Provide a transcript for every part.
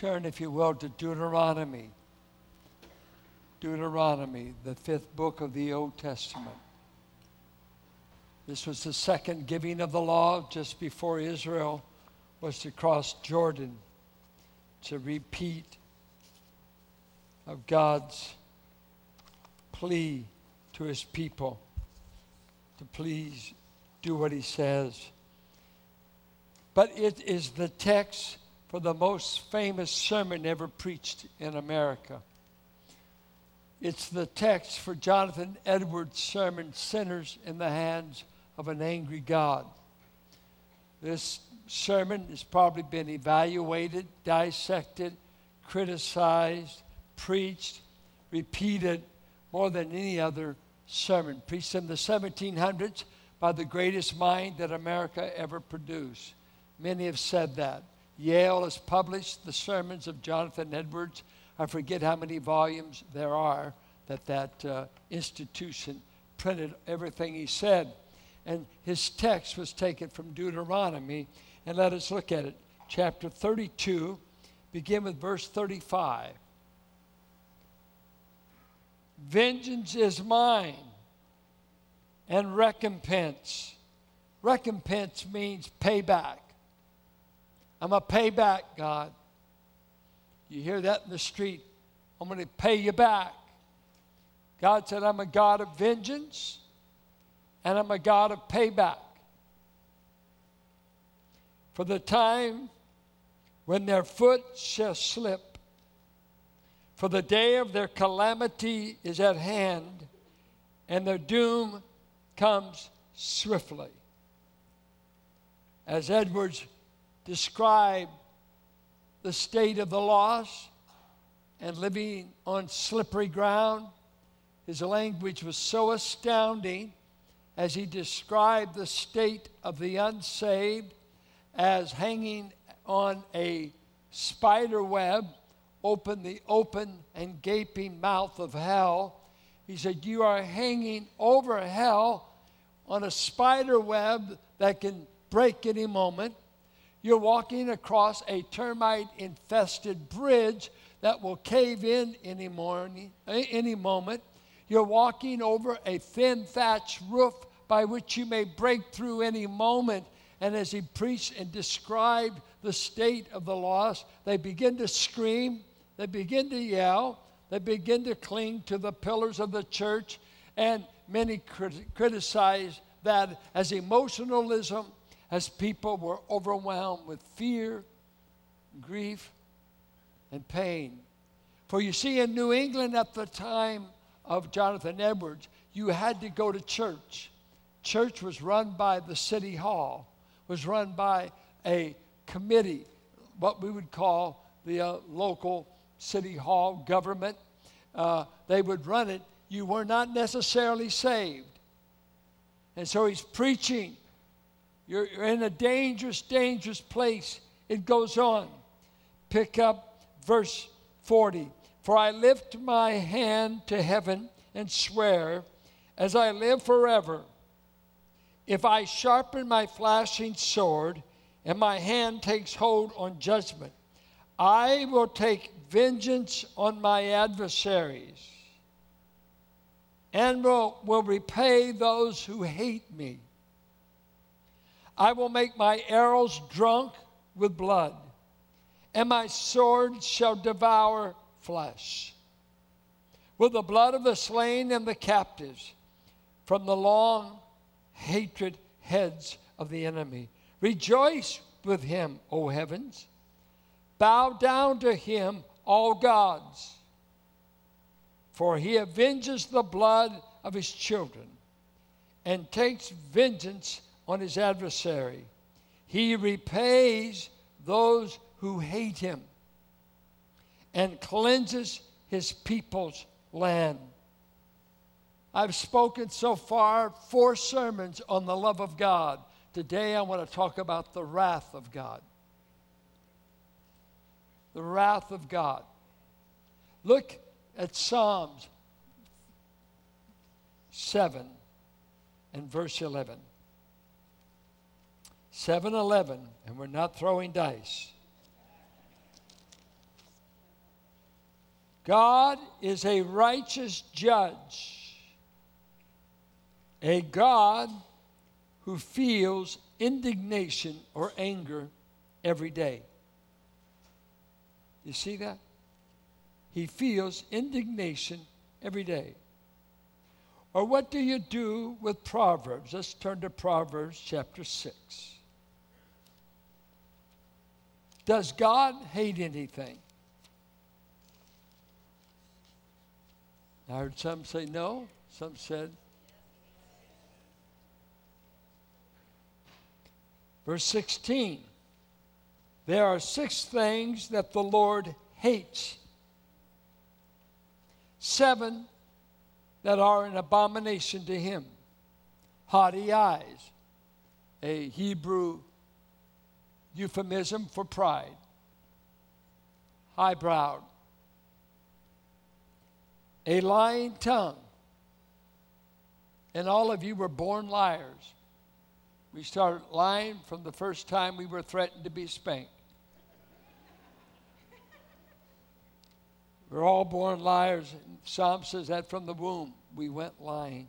Turn, if you will, to Deuteronomy. Deuteronomy, the fifth book of the Old Testament. This was the second giving of the law just before Israel was to cross Jordan to repeat of God's plea to his people to please do what he says. But it is the text for the most famous sermon ever preached in America. It's the text for Jonathan Edwards' sermon, Sinners in the Hands of an Angry God. This sermon has probably been evaluated, dissected, criticized, preached, repeated more than any other sermon, preached in the 1700s by the greatest mind that America ever produced. Many have said that. Yale has published the sermons of Jonathan Edwards. I forget how many volumes there are that that uh, institution printed everything he said. And his text was taken from Deuteronomy. And let us look at it. Chapter 32, begin with verse 35. Vengeance is mine and recompense. Recompense means payback. I'm a payback, God. You hear that in the street. I'm going to pay you back. God said, I'm a God of vengeance and I'm a God of payback. For the time when their foot shall slip, for the day of their calamity is at hand, and their doom comes swiftly. As Edwards described the state of the lost and living on slippery ground, his language was so astounding as he described the state of the unsaved as hanging on a spider web open the open and gaping mouth of hell. He said, You are hanging over hell on a spider web that can break any moment. You're walking across a termite infested bridge that will cave in any, morning, any moment. You're walking over a thin thatched roof by which you may break through any moment. And as he preached and described the state of the lost, they begin to scream they begin to yell. They begin to cling to the pillars of the church. And many crit- criticize that as emotionalism, as people were overwhelmed with fear, grief, and pain. For you see, in New England at the time of Jonathan Edwards, you had to go to church. Church was run by the city hall, was run by a committee, what we would call the uh, local city hall, government, uh, they would run it, you were not necessarily saved. And so he's preaching. You're, you're in a dangerous, dangerous place. It goes on. Pick up verse 40. For I lift my hand to heaven and swear, as I live forever, if I sharpen my flashing sword and my hand takes hold on judgment, I will take vengeance on my adversaries and will, will repay those who hate me. I will make my arrows drunk with blood, and my sword shall devour flesh. With the blood of the slain and the captives, from the long hatred heads of the enemy. Rejoice with him, O heavens. Bow down to him, all gods. For he avenges the blood of his children and takes vengeance on his adversary. He repays those who hate him and cleanses his people's land. I've spoken so far four sermons on the love of God. Today I want to talk about the wrath of God the wrath of God. Look at Psalms 7 and verse 11. 7 11, and we're not throwing dice. God is a righteous judge, a God who feels indignation or anger every day. You see that? He feels indignation every day. Or what do you do with Proverbs? Let's turn to Proverbs chapter 6. Does God hate anything? I heard some say no, some said. Verse 16 There are six things that the Lord hates, seven that are an abomination to him haughty eyes, a Hebrew euphemism for pride, high browed, a lying tongue. And all of you were born liars. We started lying from the first time we were threatened to be spanked. We're all born liars. Psalm says that from the womb we went lying.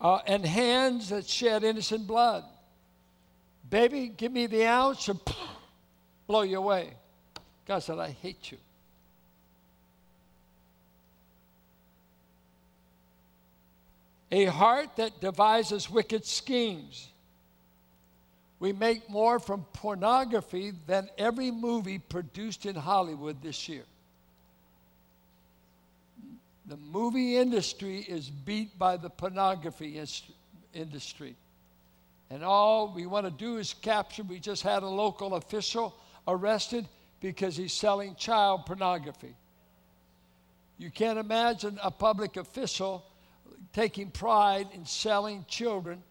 Uh, and hands that shed innocent blood. Baby, give me the ounce and blow you away. God said, I hate you. A heart that devises wicked schemes. We make more from pornography than every movie produced in Hollywood this year. The movie industry is beat by the pornography industry. And all we want to do is capture. We just had a local official arrested because he's selling child pornography. You can't imagine a public official taking pride in selling children,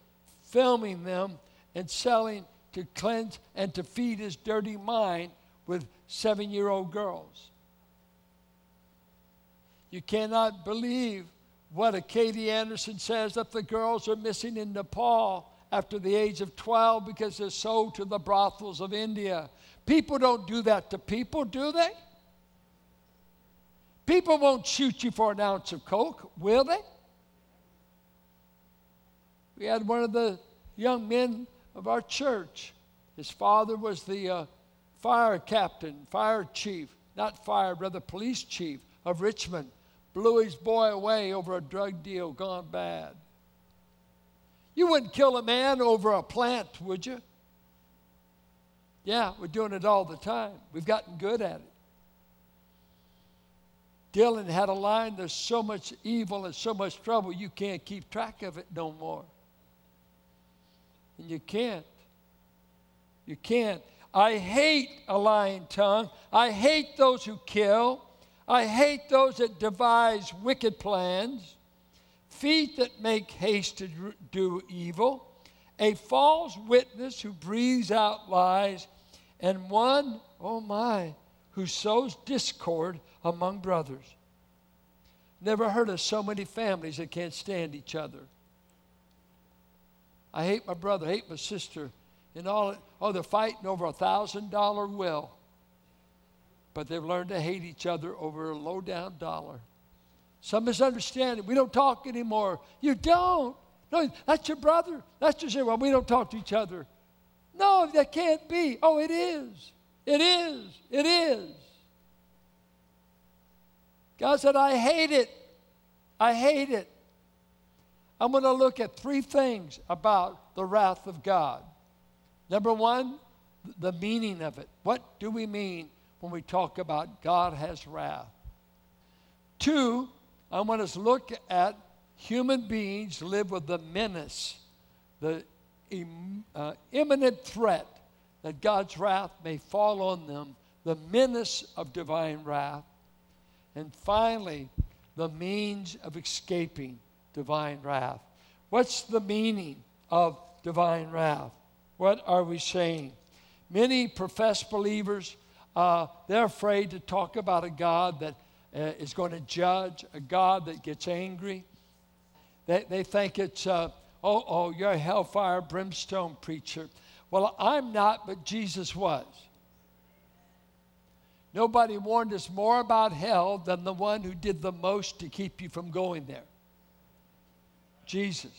filming them, and selling to cleanse and to feed his dirty mind with seven year old girls. You cannot believe what a Katie Anderson says that the girls are missing in Nepal after the age of 12 because they're sold to the brothels of India. People don't do that to people, do they? People won't shoot you for an ounce of coke, will they? We had one of the young men of our church. His father was the uh, fire captain, fire chief, not fire, rather police chief of Richmond blew his boy away over a drug deal gone bad. You wouldn't kill a man over a plant, would you? Yeah, we're doing it all the time. We've gotten good at it. Dylan had a line there's so much evil and so much trouble, you can't keep track of it no more. And you can't. You can't. I hate a lying tongue. I hate those who kill. I hate those that devise wicked plans, feet that make haste to do evil, a false witness who breathes out lies, and one, oh my, who sows discord among brothers. Never heard of so many families that can't stand each other. I hate my brother, hate my sister, and all. Oh, they're fighting over a thousand dollar will but they've learned to hate each other over a low down dollar. Some misunderstanding. We don't talk anymore. You don't. No, that's your brother. That's your sister. Well, we don't talk to each other. No, that can't be. Oh, it is. It is. It is. God said, I hate it. I hate it. I'm going to look at three things about the wrath of God. Number one, the meaning of it. What do we mean when we talk about God has wrath. Two, I want us to look at human beings live with the menace, the Im, uh, imminent threat that God's wrath may fall on them, the menace of divine wrath. And finally, the means of escaping divine wrath. What's the meaning of divine wrath? What are we saying? Many professed believers uh, they're afraid to talk about a God that uh, is going to judge, a God that gets angry. They, they think it's, uh, oh, oh, you're a hellfire brimstone preacher. Well, I'm not, but Jesus was. Nobody warned us more about hell than the one who did the most to keep you from going there Jesus.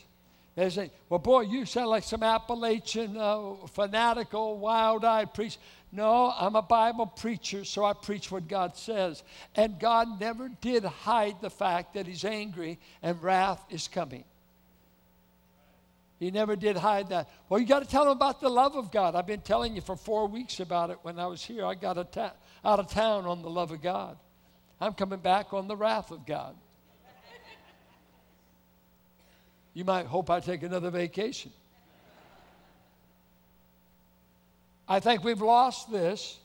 They say, well, boy, you sound like some Appalachian uh, fanatical, wild eyed priest. No, I'm a Bible preacher, so I preach what God says. And God never did hide the fact that He's angry and wrath is coming. He never did hide that. Well, you got to tell them about the love of God. I've been telling you for four weeks about it when I was here. I got ta- out of town on the love of God. I'm coming back on the wrath of God. You might hope I take another vacation. I think we've lost this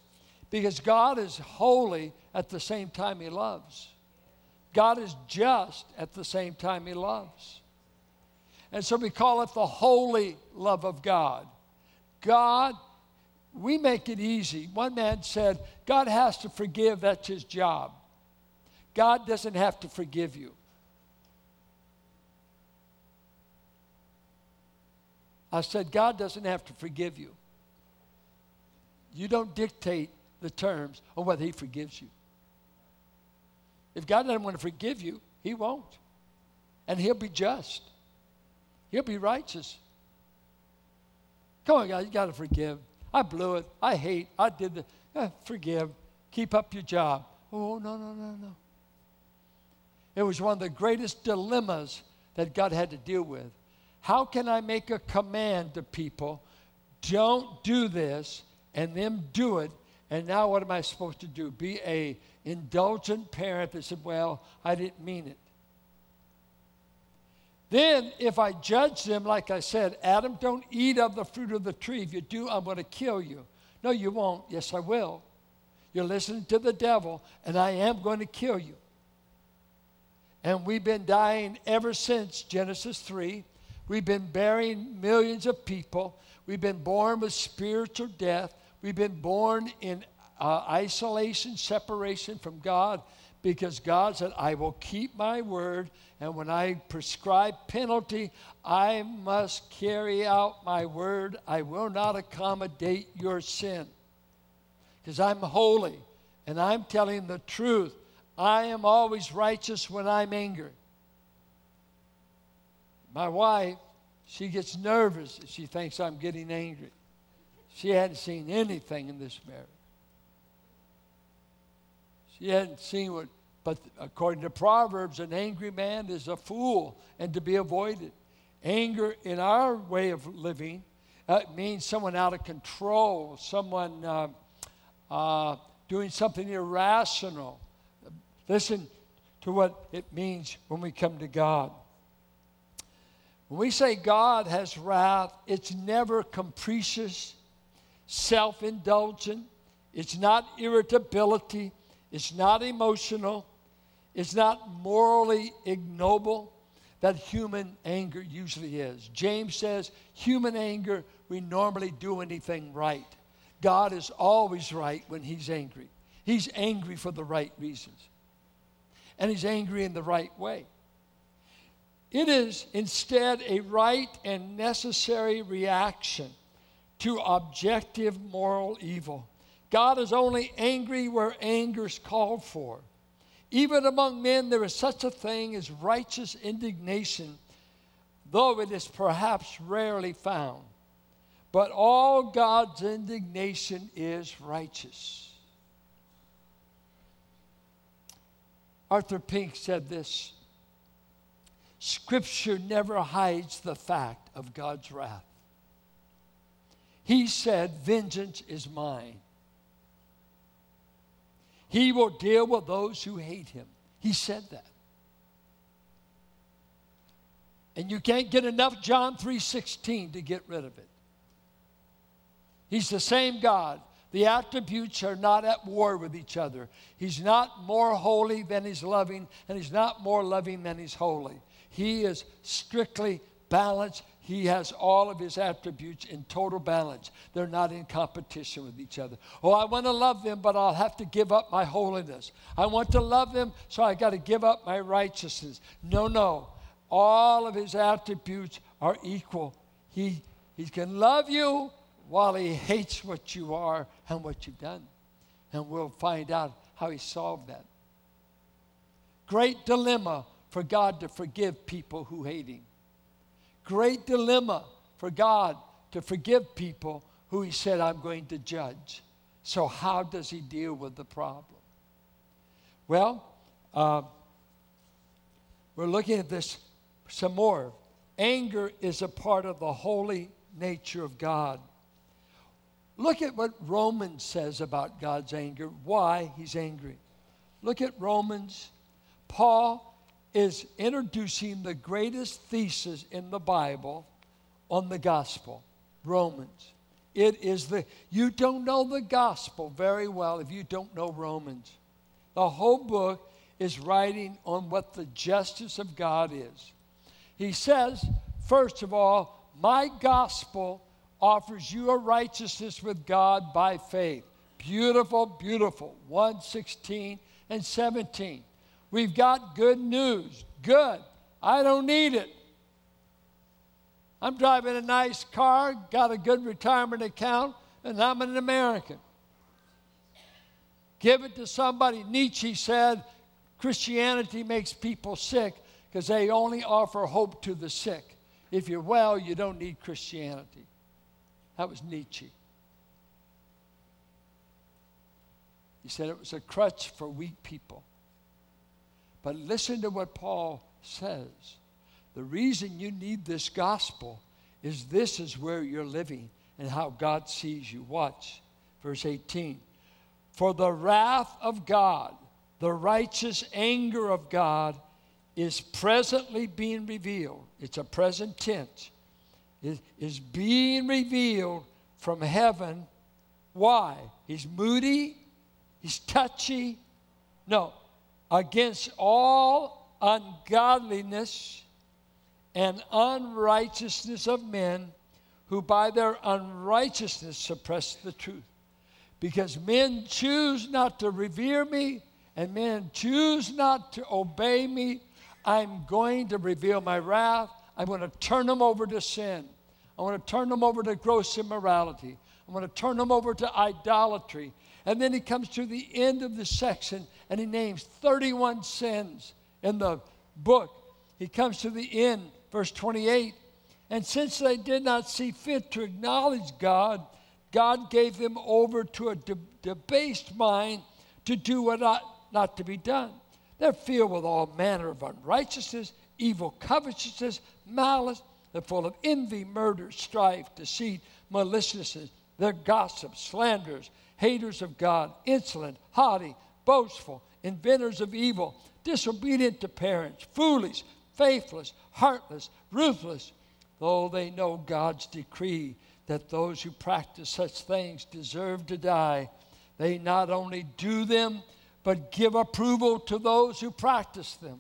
because God is holy at the same time He loves. God is just at the same time He loves. And so we call it the holy love of God. God, we make it easy. One man said, God has to forgive, that's his job. God doesn't have to forgive you. I said, God doesn't have to forgive you. You don't dictate the terms on whether He forgives you. If God doesn't want to forgive you, He won't. And He'll be just, He'll be righteous. Come on, God, you got to forgive. I blew it. I hate. I did the. Eh, forgive. Keep up your job. Oh, no, no, no, no. It was one of the greatest dilemmas that God had to deal with. How can I make a command to people, don't do this, and them do it, and now what am I supposed to do? Be a indulgent parent that said, well, I didn't mean it. Then, if I judge them, like I said, Adam, don't eat of the fruit of the tree. If you do, I'm going to kill you. No, you won't. Yes, I will. You're listening to the devil, and I am going to kill you. And we've been dying ever since Genesis 3. We've been burying millions of people. We've been born with spiritual death. We've been born in uh, isolation, separation from God, because God said, I will keep my word. And when I prescribe penalty, I must carry out my word. I will not accommodate your sin. Because I'm holy and I'm telling the truth. I am always righteous when I'm angry. My wife, she gets nervous she thinks I'm getting angry. She hadn't seen anything in this marriage. She hadn't seen what, but according to Proverbs, an angry man is a fool and to be avoided. Anger in our way of living uh, means someone out of control, someone uh, uh, doing something irrational. Listen to what it means when we come to God. When we say God has wrath, it's never capricious, self indulgent, it's not irritability, it's not emotional, it's not morally ignoble that human anger usually is. James says, human anger, we normally do anything right. God is always right when he's angry. He's angry for the right reasons. And he's angry in the right way. It is instead a right and necessary reaction to objective moral evil. God is only angry where anger is called for. Even among men, there is such a thing as righteous indignation, though it is perhaps rarely found. But all God's indignation is righteous. Arthur Pink said this Scripture never hides the fact of God's wrath. He said, Vengeance is mine. He will deal with those who hate him. He said that. And you can't get enough John 3:16 to get rid of it. He's the same God. The attributes are not at war with each other. He's not more holy than he's loving, and he's not more loving than he's holy. He is strictly balanced. He has all of his attributes in total balance. They're not in competition with each other. Oh, I want to love them, but I'll have to give up my holiness. I want to love them, so I got to give up my righteousness. No, no. All of his attributes are equal. He, he can love you while he hates what you are and what you've done. And we'll find out how he solved that. Great dilemma for God to forgive people who hate him. Great dilemma for God to forgive people who he said, I'm going to judge. So, how does he deal with the problem? Well, uh, we're looking at this some more. Anger is a part of the holy nature of God. Look at what Romans says about God's anger, why he's angry. Look at Romans. Paul is introducing the greatest thesis in the Bible on the gospel Romans. It is the, you don't know the gospel very well if you don't know Romans. The whole book is writing on what the justice of God is. He says, first of all, my gospel offers you a righteousness with God by faith. Beautiful, beautiful. 116 and 17. We've got good news. Good. I don't need it. I'm driving a nice car, got a good retirement account, and I'm an American. Give it to somebody. Nietzsche said Christianity makes people sick because they only offer hope to the sick. If you're well, you don't need Christianity. That was Nietzsche. He said it was a crutch for weak people. But listen to what Paul says. The reason you need this gospel is this is where you're living and how God sees you. Watch verse 18. For the wrath of God, the righteous anger of God, is presently being revealed. It's a present tense. It is being revealed from heaven. Why? He's moody, he's touchy. No, against all ungodliness and unrighteousness of men who by their unrighteousness suppress the truth. Because men choose not to revere me and men choose not to obey me, I'm going to reveal my wrath. I'm going to turn them over to sin. I want to turn them over to gross immorality. I'm going to turn them over to idolatry. And then he comes to the end of the section and he names 31 sins in the book. He comes to the end, verse 28. And since they did not see fit to acknowledge God, God gave them over to a de- debased mind to do what ought not to be done. They're filled with all manner of unrighteousness, evil covetousness, malice. They're full of envy, murder, strife, deceit, maliciousness. They're gossips, slanderers, haters of God, insolent, haughty, boastful, inventors of evil, disobedient to parents, foolish, faithless, heartless, ruthless, though they know God's decree that those who practice such things deserve to die. They not only do them, but give approval to those who practice them.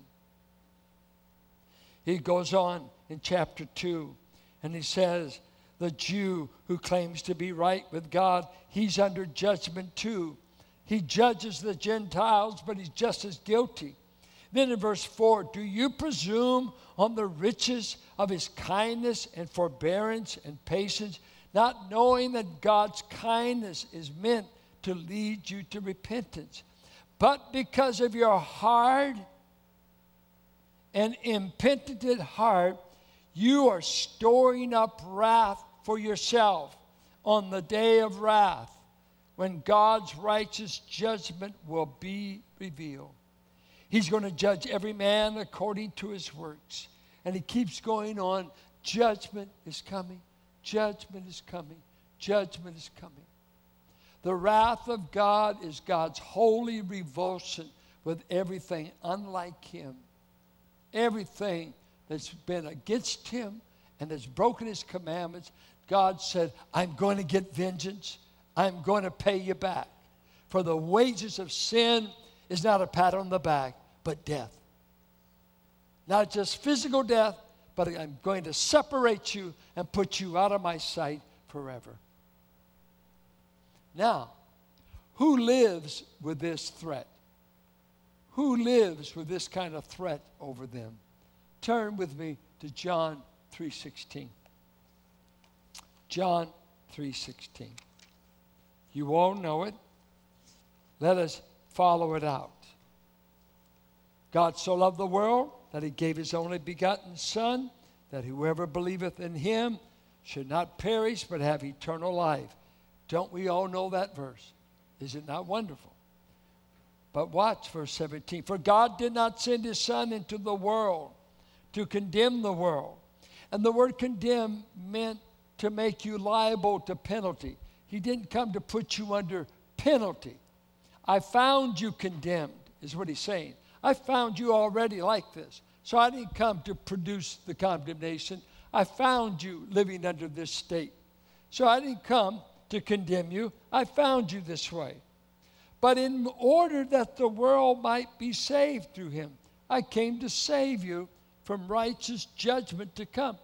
He goes on in chapter 2 and he says, The Jew who claims to be right with God, he's under judgment too. He judges the Gentiles, but he's just as guilty. Then in verse 4, do you presume on the riches of his kindness and forbearance and patience, not knowing that God's kindness is meant to lead you to repentance? But because of your hard and impenitent heart, you are storing up wrath for yourself on the day of wrath when God's righteous judgment will be revealed. He's going to judge every man according to his works. And he keeps going on. Judgment is coming. Judgment is coming. Judgment is coming. The wrath of God is God's holy revulsion with everything unlike Him. Everything that's been against Him and has broken His commandments, God said, I'm going to get vengeance. I'm going to pay you back. For the wages of sin is not a pat on the back, but death. Not just physical death, but I'm going to separate you and put you out of my sight forever. Now, who lives with this threat? Who lives with this kind of threat over them? Turn with me to John 3:16. John 3:16. You all know it. Let us follow it out. God so loved the world that he gave his only begotten Son, that whoever believeth in him should not perish but have eternal life. Don't we all know that verse? Is it not wonderful? But watch verse 17. For God did not send his Son into the world to condemn the world. And the word condemn meant to make you liable to penalty. He didn't come to put you under penalty. I found you condemned, is what he's saying. I found you already like this. So I didn't come to produce the condemnation. I found you living under this state. So I didn't come to condemn you. I found you this way. But in order that the world might be saved through him, I came to save you from righteous judgment to come.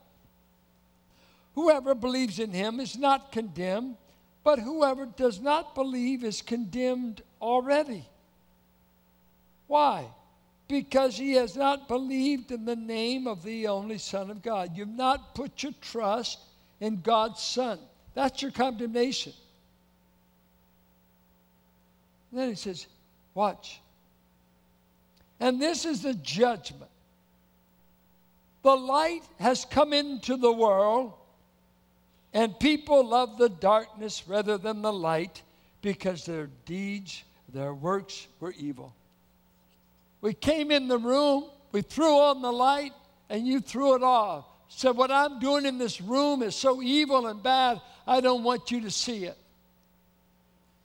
Whoever believes in him is not condemned, but whoever does not believe is condemned already. Why? Because he has not believed in the name of the only Son of God. You've not put your trust in God's Son. That's your condemnation. And then he says, Watch. And this is the judgment. The light has come into the world and people love the darkness rather than the light because their deeds, their works were evil. We came in the room, we threw on the light, and you threw it off. Said, What I'm doing in this room is so evil and bad, I don't want you to see it.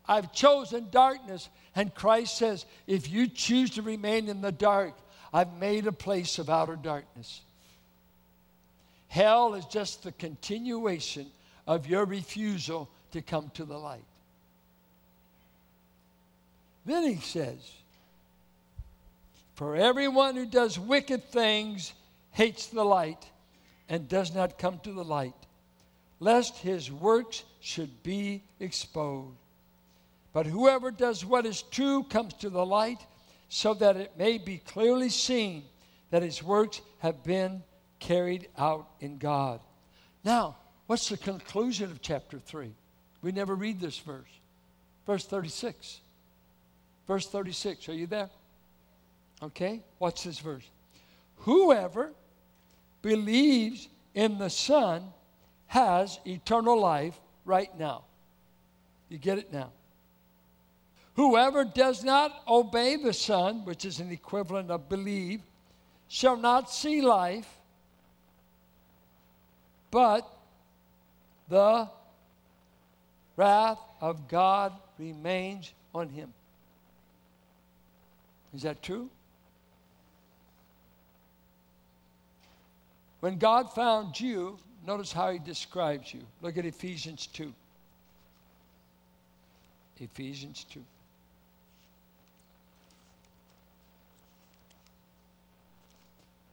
I've chosen darkness. And Christ says, If you choose to remain in the dark, I've made a place of outer darkness. Hell is just the continuation of your refusal to come to the light. Then he says, For everyone who does wicked things hates the light and does not come to the light, lest his works should be exposed. But whoever does what is true comes to the light, so that it may be clearly seen that his works have been carried out in God. Now, What's the conclusion of chapter 3? We never read this verse. Verse 36. Verse 36. Are you there? Okay, watch this verse. Whoever believes in the Son has eternal life right now. You get it now. Whoever does not obey the Son, which is an equivalent of believe, shall not see life, but the wrath of God remains on him. Is that true? When God found you, notice how he describes you. Look at Ephesians 2. Ephesians 2.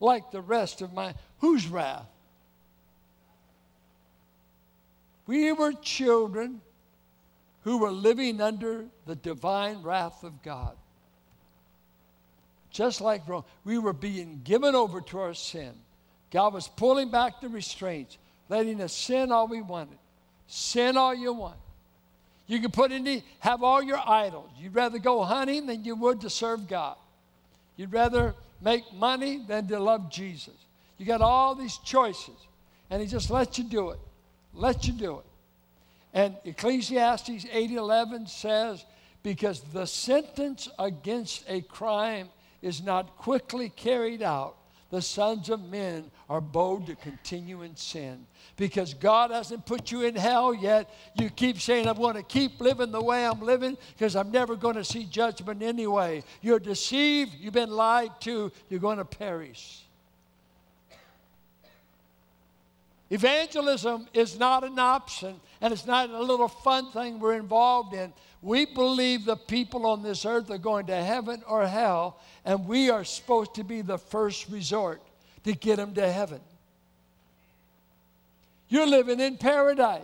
Like the rest of my, whose wrath? We were children who were living under the divine wrath of God. Just like Rome, we were being given over to our sin. God was pulling back the restraints, letting us sin all we wanted. Sin all you want. You can put in have all your idols. You'd rather go hunting than you would to serve God. You'd rather make money than to love Jesus. You got all these choices, and He just lets you do it let you do it. And Ecclesiastes 8:11 says, because the sentence against a crime is not quickly carried out, the sons of men are bold to continue in sin. Because God hasn't put you in hell yet, you keep saying, I'm going to keep living the way I'm living because I'm never going to see judgment anyway. You're deceived, you've been lied to, you're going to perish. Evangelism is not an option and it's not a little fun thing we're involved in. We believe the people on this earth are going to heaven or hell, and we are supposed to be the first resort to get them to heaven. You're living in paradise.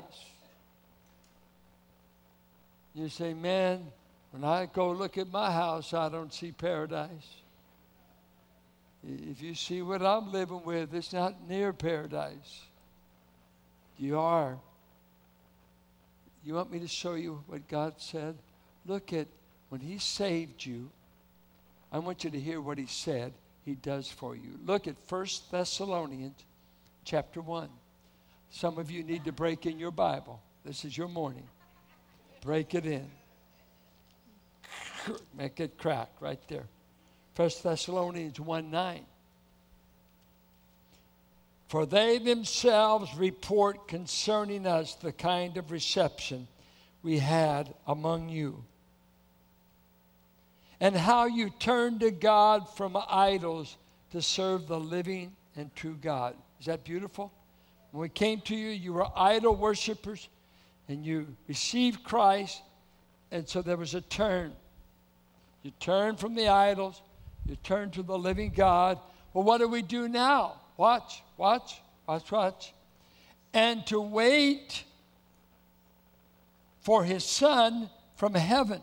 You say, man, when I go look at my house, I don't see paradise. If you see what I'm living with, it's not near paradise. You are. You want me to show you what God said? Look at when He saved you. I want you to hear what He said He does for you. Look at 1 Thessalonians chapter 1. Some of you need to break in your Bible. This is your morning. Break it in. Make it crack right there. 1 Thessalonians 1 9. For they themselves report concerning us the kind of reception we had among you, and how you turned to God from idols to serve the living and true God. Is that beautiful? When we came to you, you were idol worshippers, and you received Christ, and so there was a turn. You turned from the idols, you turned to the living God. Well, what do we do now? Watch, watch, watch, watch. And to wait for his Son from heaven,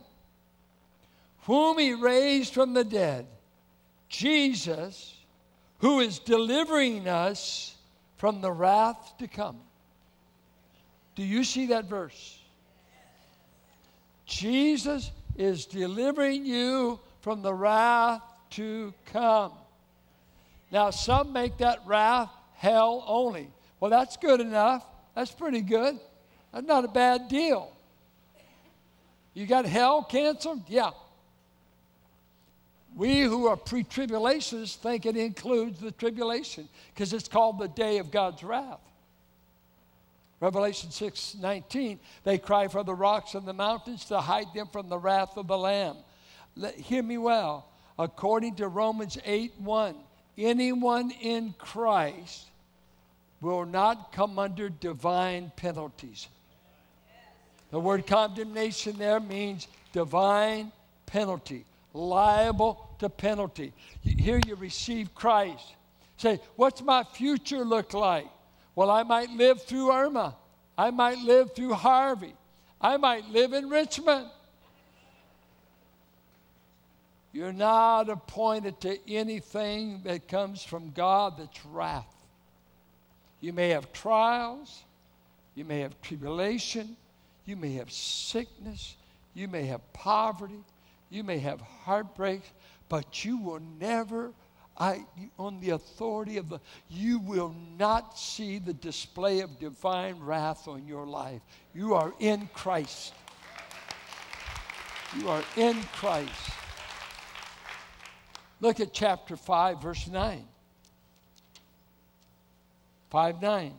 whom he raised from the dead, Jesus, who is delivering us from the wrath to come. Do you see that verse? Jesus is delivering you from the wrath to come. Now, some make that wrath hell only. Well, that's good enough. That's pretty good. That's not a bad deal. You got hell canceled? Yeah. We who are pre tribulationists think it includes the tribulation because it's called the day of God's wrath. Revelation 6 19, they cry for the rocks and the mountains to hide them from the wrath of the Lamb. Let, hear me well. According to Romans 8 1, anyone in Christ will not come under divine penalties. The word condemnation there means divine penalty, liable to penalty. Here you receive Christ. Say, what's my future look like? Well, I might live through Irma. I might live through Harvey. I might live in Richmond. You're not appointed to anything that comes from God that's wrath. You may have trials, you may have tribulation, you may have sickness, you may have poverty, you may have heartbreaks, but you will never, I, on the authority of the, you will not see the display of divine wrath on your life. You are in Christ. You are in Christ. Look at chapter 5, verse 9. 5 9.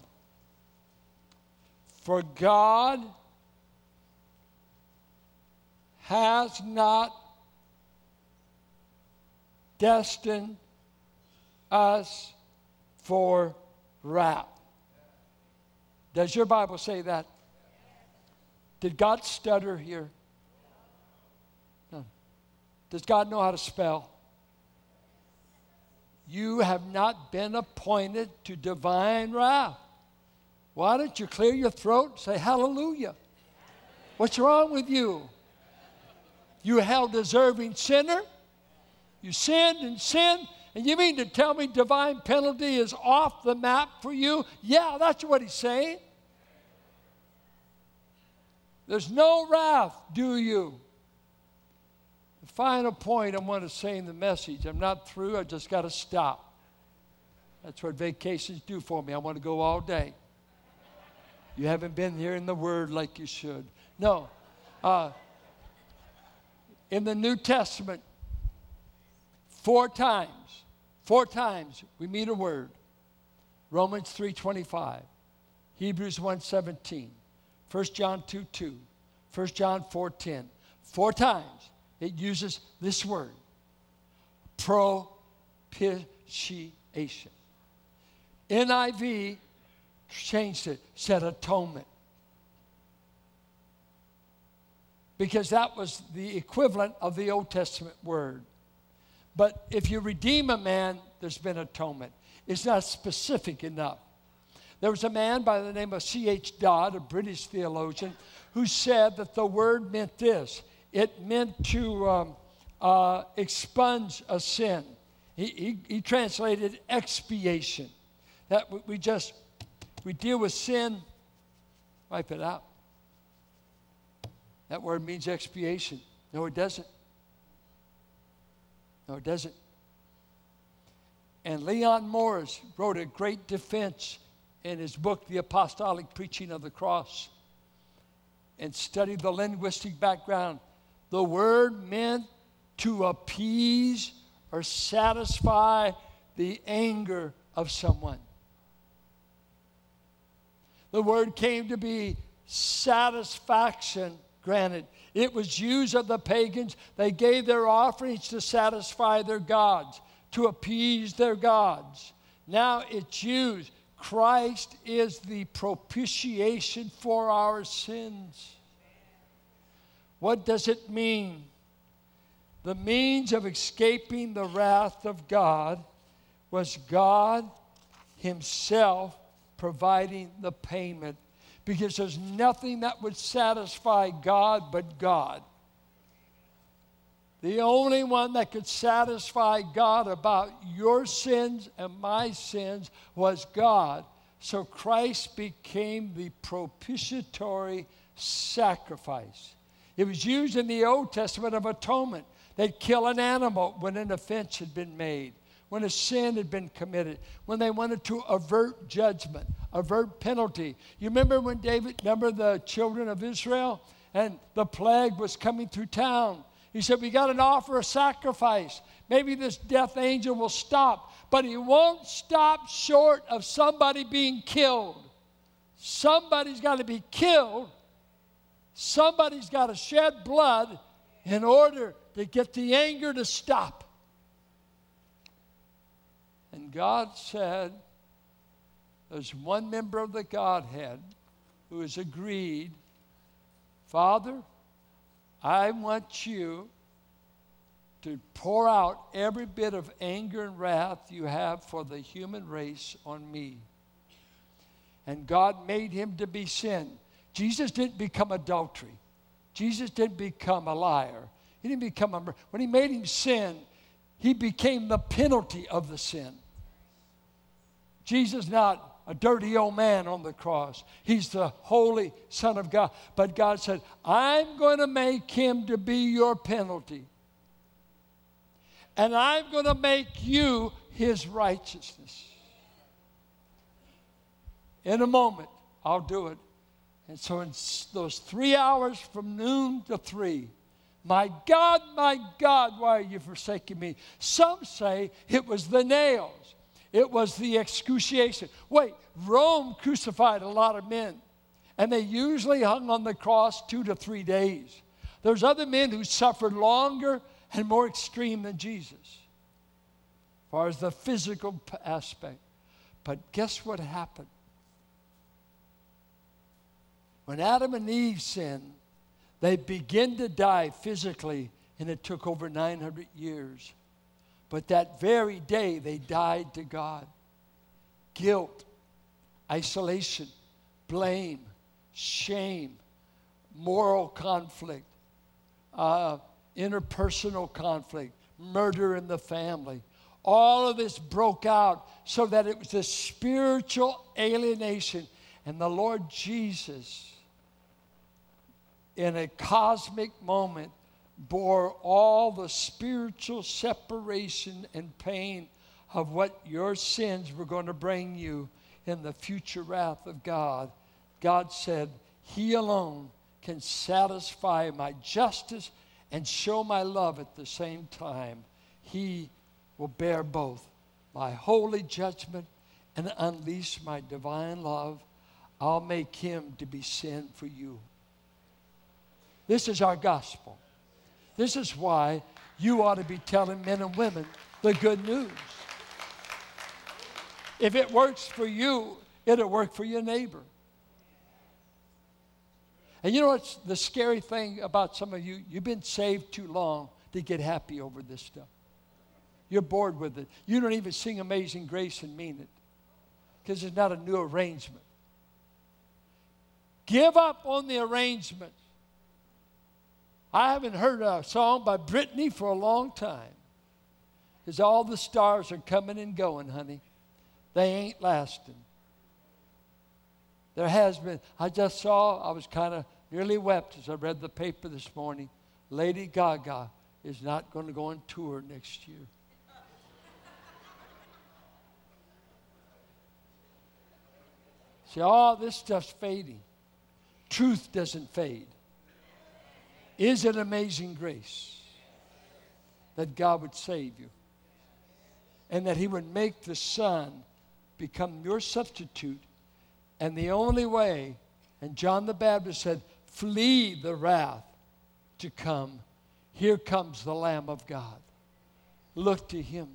For God has not destined us for wrath. Does your Bible say that? Did God stutter here? No. Does God know how to spell? You have not been appointed to divine wrath. Why don't you clear your throat say hallelujah? What's wrong with you? You hell deserving sinner? You sinned and sinned, and you mean to tell me divine penalty is off the map for you? Yeah, that's what he's saying. There's no wrath, do you? Final point I want to say in the message I'm not through, I just got to stop. That's what vacations do for me. I want to go all day. You haven't been here in the Word like you should. No. Uh, in the New Testament, four times, four times we meet a word. Romans 3.25, Hebrews 1.17, 1 John 2.2, 2, 1 John 4.10. Four times it uses this word propitiation. NIV changed it, said atonement. Because that was the equivalent of the Old Testament word. But if you redeem a man, there's been atonement. It's not specific enough. There was a man by the name of C.H. Dodd, a British theologian, who said that the word meant this it meant to um, uh, expunge a sin. He, he, he, translated expiation. That we just, we deal with sin, wipe it out. That word means expiation. No, it doesn't. No, it doesn't. And Leon Morris wrote a great defense in his book, The Apostolic Preaching of the Cross, and studied the linguistic background. The word meant to appease or satisfy the anger of someone. The word came to be satisfaction granted. It was used of the pagans. They gave their offerings to satisfy their gods, to appease their gods. Now it's used. Christ is the propitiation for our sins. What does it mean? The means of escaping the wrath of God was God Himself providing the payment because there's nothing that would satisfy God but God. The only one that could satisfy God about your sins and my sins was God. So Christ became the propitiatory sacrifice. It was used in the Old Testament of atonement. They'd kill an animal when an offense had been made, when a sin had been committed, when they wanted to avert judgment, avert penalty. You remember when David, remember the children of Israel? And the plague was coming through town. He said, We got to offer a sacrifice. Maybe this death angel will stop, but he won't stop short of somebody being killed. Somebody's got to be killed. Somebody's got to shed blood in order to get the anger to stop. And God said, There's one member of the Godhead who has agreed, Father, I want you to pour out every bit of anger and wrath you have for the human race on me. And God made him to be sin. Jesus didn't become adultery. Jesus didn't become a liar. He didn't become a when he made him sin, he became the penalty of the sin. Jesus not a dirty old man on the cross. He's the holy son of God. But God said, "I'm going to make him to be your penalty. And I'm going to make you his righteousness." In a moment, I'll do it. And so, in those three hours from noon to three, my God, my God, why are you forsaking me? Some say it was the nails, it was the excruciation. Wait, Rome crucified a lot of men, and they usually hung on the cross two to three days. There's other men who suffered longer and more extreme than Jesus, as far as the physical aspect. But guess what happened? When Adam and Eve sinned, they begin to die physically, and it took over 900 years. But that very day, they died to God. Guilt, isolation, blame, shame, moral conflict, uh, interpersonal conflict, murder in the family. All of this broke out so that it was a spiritual alienation. And the Lord Jesus in a cosmic moment, bore all the spiritual separation and pain of what your sins were going to bring you in the future wrath of God. God said, He alone can satisfy my justice and show my love at the same time. He will bear both my holy judgment and unleash my divine love. I'll make him to be sin for you. This is our gospel. This is why you ought to be telling men and women the good news. If it works for you, It'll work for your neighbor. And you know what's the scary thing about some of you? You've been saved too long to get happy over this stuff. You're bored with it. You don't even sing Amazing Grace and mean it because it's not a new arrangement. Give up on the arrangement. I haven't heard a song by Britney for a long time because all the stars are coming and going, honey. They ain't lasting. There has been, I just saw, I was kind of nearly wept as I read the paper this morning. Lady Gaga is not going to go on tour next year. See, all this stuff's fading. Truth doesn't fade. Is it amazing grace that God would save you? And that He would make the Son become your substitute. And the only way, and John the Baptist said, flee the wrath to come. Here comes the Lamb of God. Look to Him.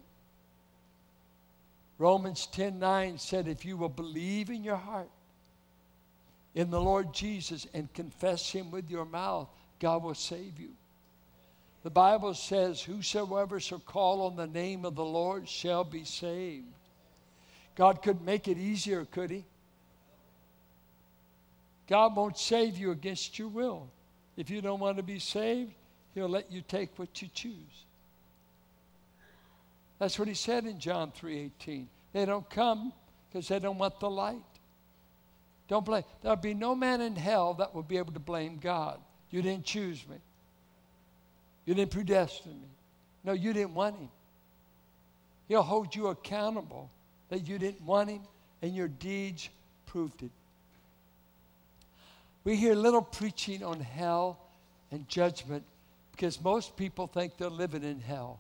Romans 10 9 said, If you will believe in your heart in the Lord Jesus and confess Him with your mouth, God will save you. The Bible says, Whosoever shall call on the name of the Lord shall be saved. God could make it easier, could He? God won't save you against your will. If you don't want to be saved, He'll let you take what you choose. That's what He said in John 3:18. They don't come because they don't want the light. Don't blame. There'll be no man in hell that will be able to blame God. You didn't choose me. You didn't predestine me. No, you didn't want him. He'll hold you accountable that you didn't want him and your deeds proved it. We hear little preaching on hell and judgment because most people think they're living in hell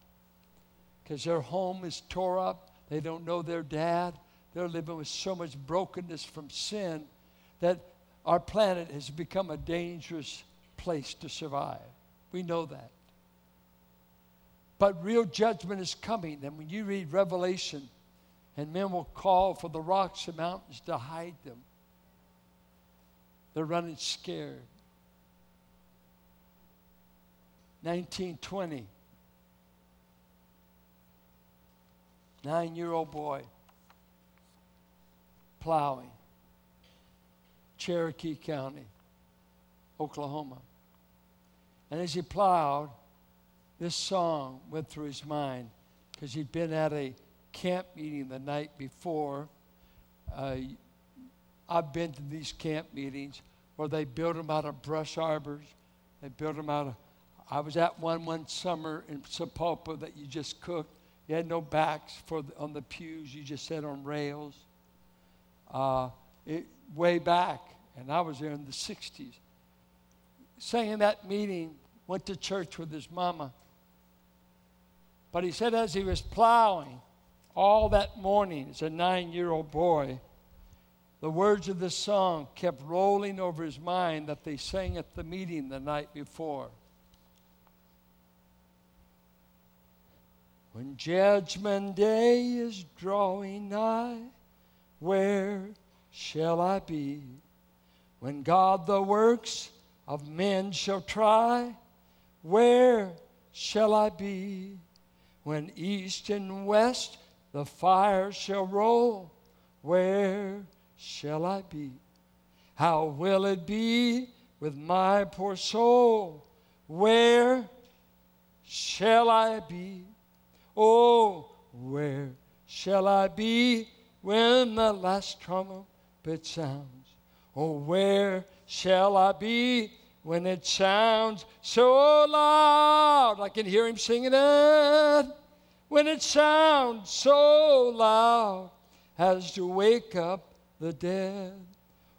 because their home is tore up. They don't know their dad. They're living with so much brokenness from sin that our planet has become a dangerous place to survive. We know that. But real judgment is coming. And when you read Revelation, and men will call for the rocks and mountains to hide them, they're running scared. 1920, nine year old boy plowing. Cherokee County, Oklahoma. And as he plowed, this song went through his mind because he'd been at a camp meeting the night before. Uh, I've been to these camp meetings where they build them out of brush arbors. They build them out of. I was at one one summer in Sapulpa that you just cooked. You had no backs for the, on the pews. You just sat on rails. Uh, it, way back, and I was there in the 60s. Saying that meeting, went to church with his mama. But he said as he was plowing all that morning as a nine year old boy, the words of the song kept rolling over his mind that they sang at the meeting the night before. When judgment day is drawing nigh, where shall I be? When God the works of men shall try, where shall I be? When east and west the fire shall roll, where shall I be? How will it be with my poor soul? Where shall I be? Oh, where shall I be when the last trumpet sounds. Oh, where shall I be when it sounds so loud? I can hear him singing it. When it sounds so loud as to wake up the dead.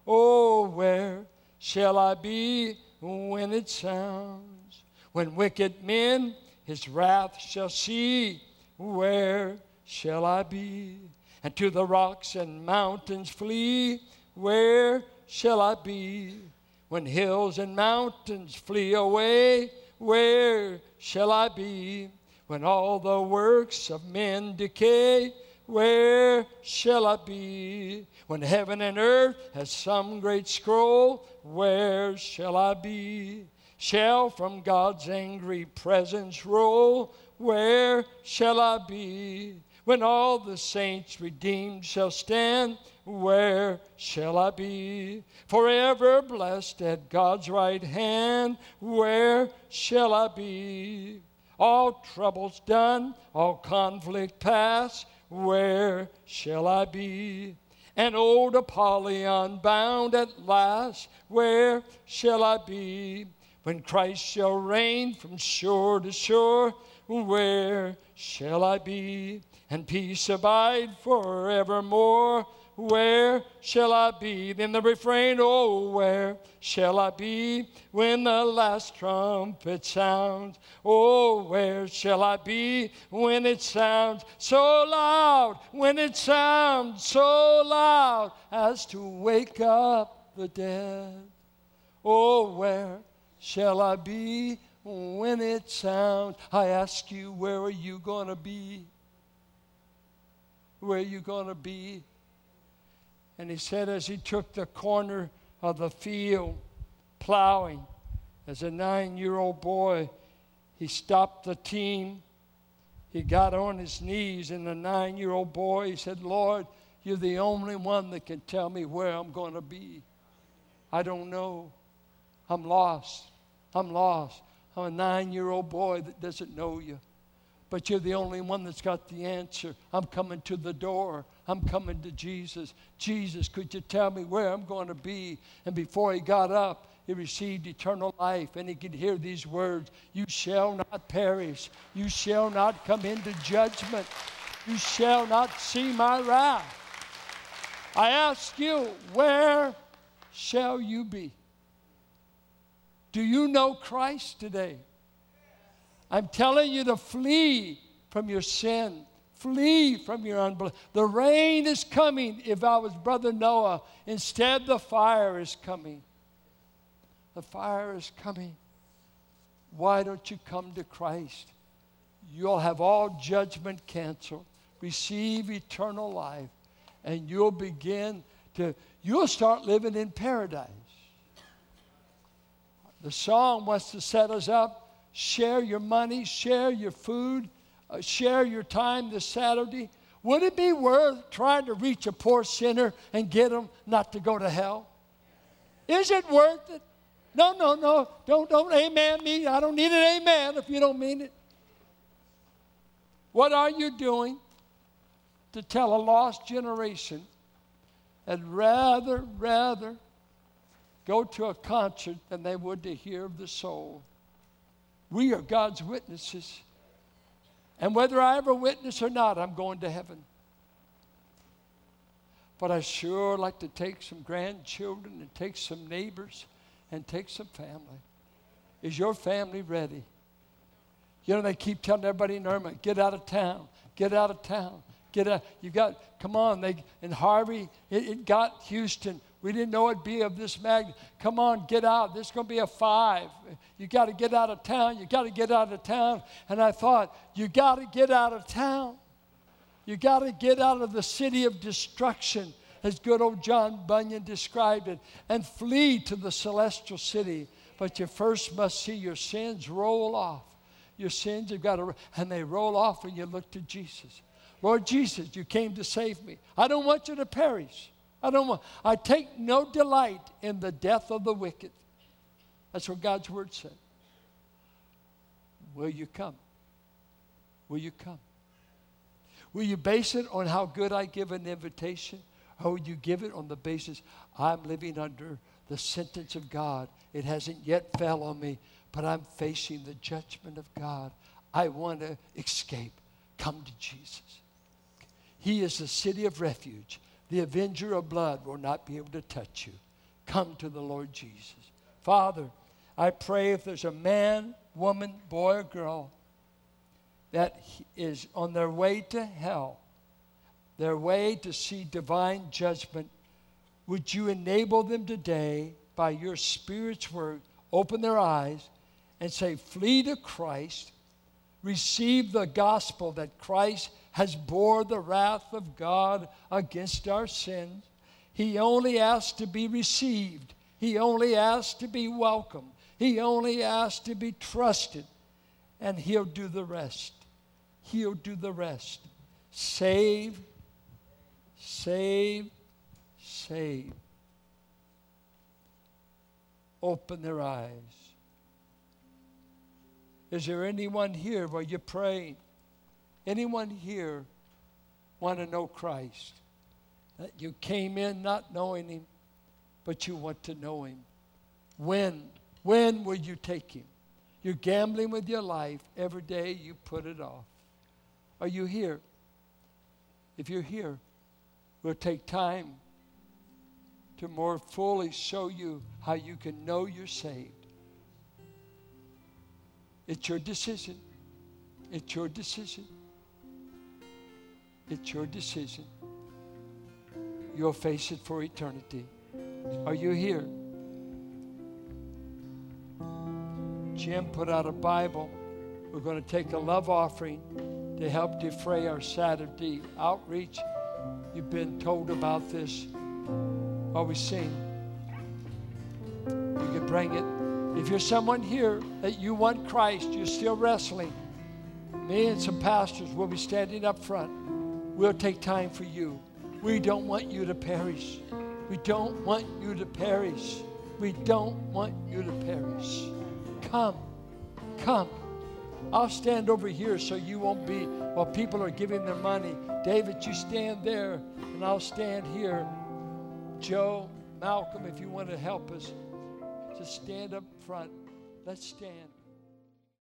Oh, where shall I be when it sounds? When wicked men his wrath shall see, where shall I be? and to the rocks and mountains flee. Where shall I be? When hills and mountains flee away, where shall I be? When all the works of men decay, where shall I be? When heaven and earth has some great scroll, where shall I be? Shall from God's angry presence roll, where shall I be? When all the saints redeemed shall stand, where shall I be? Forever blessed at God's right hand, where shall I be? All troubles done, all conflict past, where shall I be? And old Apollyon bound at last, where shall I be? When Christ shall reign from shore to shore, where shall I be? And peace abide forevermore where shall I be? Then the refrain, oh, where shall I be when the last trumpet sounds? Oh, where shall I be when it sounds so loud, when it sounds so loud as to wake up the dead? Oh, where shall I be when it sounds? I ask you, where are you going to be? Where are you going to be? And he said, as he took the corner of the field plowing, as a nine year old boy, he stopped the team. He got on his knees, and the nine year old boy, he said, Lord, you're the only one that can tell me where I'm going to be. I don't know. I'm lost. I'm lost. I'm a nine year old boy that doesn't know you but you're the only one that's got the answer. I'm coming to the door. I'm coming to Jesus. Jesus, could you tell me where I'm going to be? And before he got up, he received eternal life, and he could hear these words You shall not perish, you shall not come into judgment, you shall not see my wrath. I ask you, where shall you be? Do you know Christ today? I'm telling you to flee from your sin. Flee from your unbelief. The rain is coming if I was Brother Noah. Instead, the fire is coming. The fire is coming. Why don't you come to Christ? You'll have all judgment canceled, receive eternal life, and you'll begin to, you'll start living in paradise. The song wants to set us up share your money, share your food, uh, share your time this Saturday? Would it be worth trying to reach a poor sinner and get him not to go to hell? Is it worth it? No, no, no. Don't, don't amen me. I don't need an amen if you don't mean it. What are you doing to tell a lost generation that rather, rather go to a concert than they would to hear of the soul? We are God's witnesses. And whether I ever witness or not, I'm going to heaven. But I sure like to take some grandchildren and take some neighbors and take some family. Is your family ready? You know, they keep telling everybody in Irma, get out of town, get out of town, get out. You got, come on, they, in Harvey, it, it got Houston. We didn't know it'd be of this magnitude. Come on, get out. This is going to be a five. You got to get out of town. You got to get out of town. And I thought, you got to get out of town. You got to get out of the city of destruction, as good old John Bunyan described it, and flee to the celestial city. But you first must see your sins roll off. Your sins have got to, and they roll off when you look to Jesus. Lord Jesus, you came to save me. I don't want you to perish. I don't want, I take no delight in the death of the wicked. That's what God's word said. Will you come? Will you come? Will you base it on how good I give an invitation? Or will you give it on the basis I'm living under the sentence of God? It hasn't yet fell on me, but I'm facing the judgment of God. I want to escape. Come to Jesus. He is the city of refuge the avenger of blood will not be able to touch you. Come to the Lord Jesus. Father, I pray if there's a man, woman, boy, or girl that is on their way to hell, their way to see divine judgment, would you enable them today by your Spirit's word, open their eyes and say, Flee to Christ, receive the gospel that Christ has bore the wrath of God against our sins. He only asks to be received. He only asks to be welcomed. He only asks to be trusted. And he'll do the rest. He'll do the rest. Save, save, save. Open their eyes. Is there anyone here while you're praying? Anyone here want to know Christ? That you came in not knowing Him, but you want to know Him. When? When will you take Him? You're gambling with your life. Every day you put it off. Are you here? If you're here, we'll take time to more fully show you how you can know you're saved. It's your decision. It's your decision. It's your decision. You'll face it for eternity. Are you here? Jim put out a Bible. We're going to take a love offering to help defray our Saturday outreach. You've been told about this we sing. You can bring it. If you're someone here that you want Christ, you're still wrestling, me and some pastors will be standing up front. We'll take time for you. We don't want you to perish. We don't want you to perish. We don't want you to perish. Come, come. I'll stand over here so you won't be, while people are giving their money. David, you stand there, and I'll stand here. Joe, Malcolm, if you want to help us, just stand up front. Let's stand.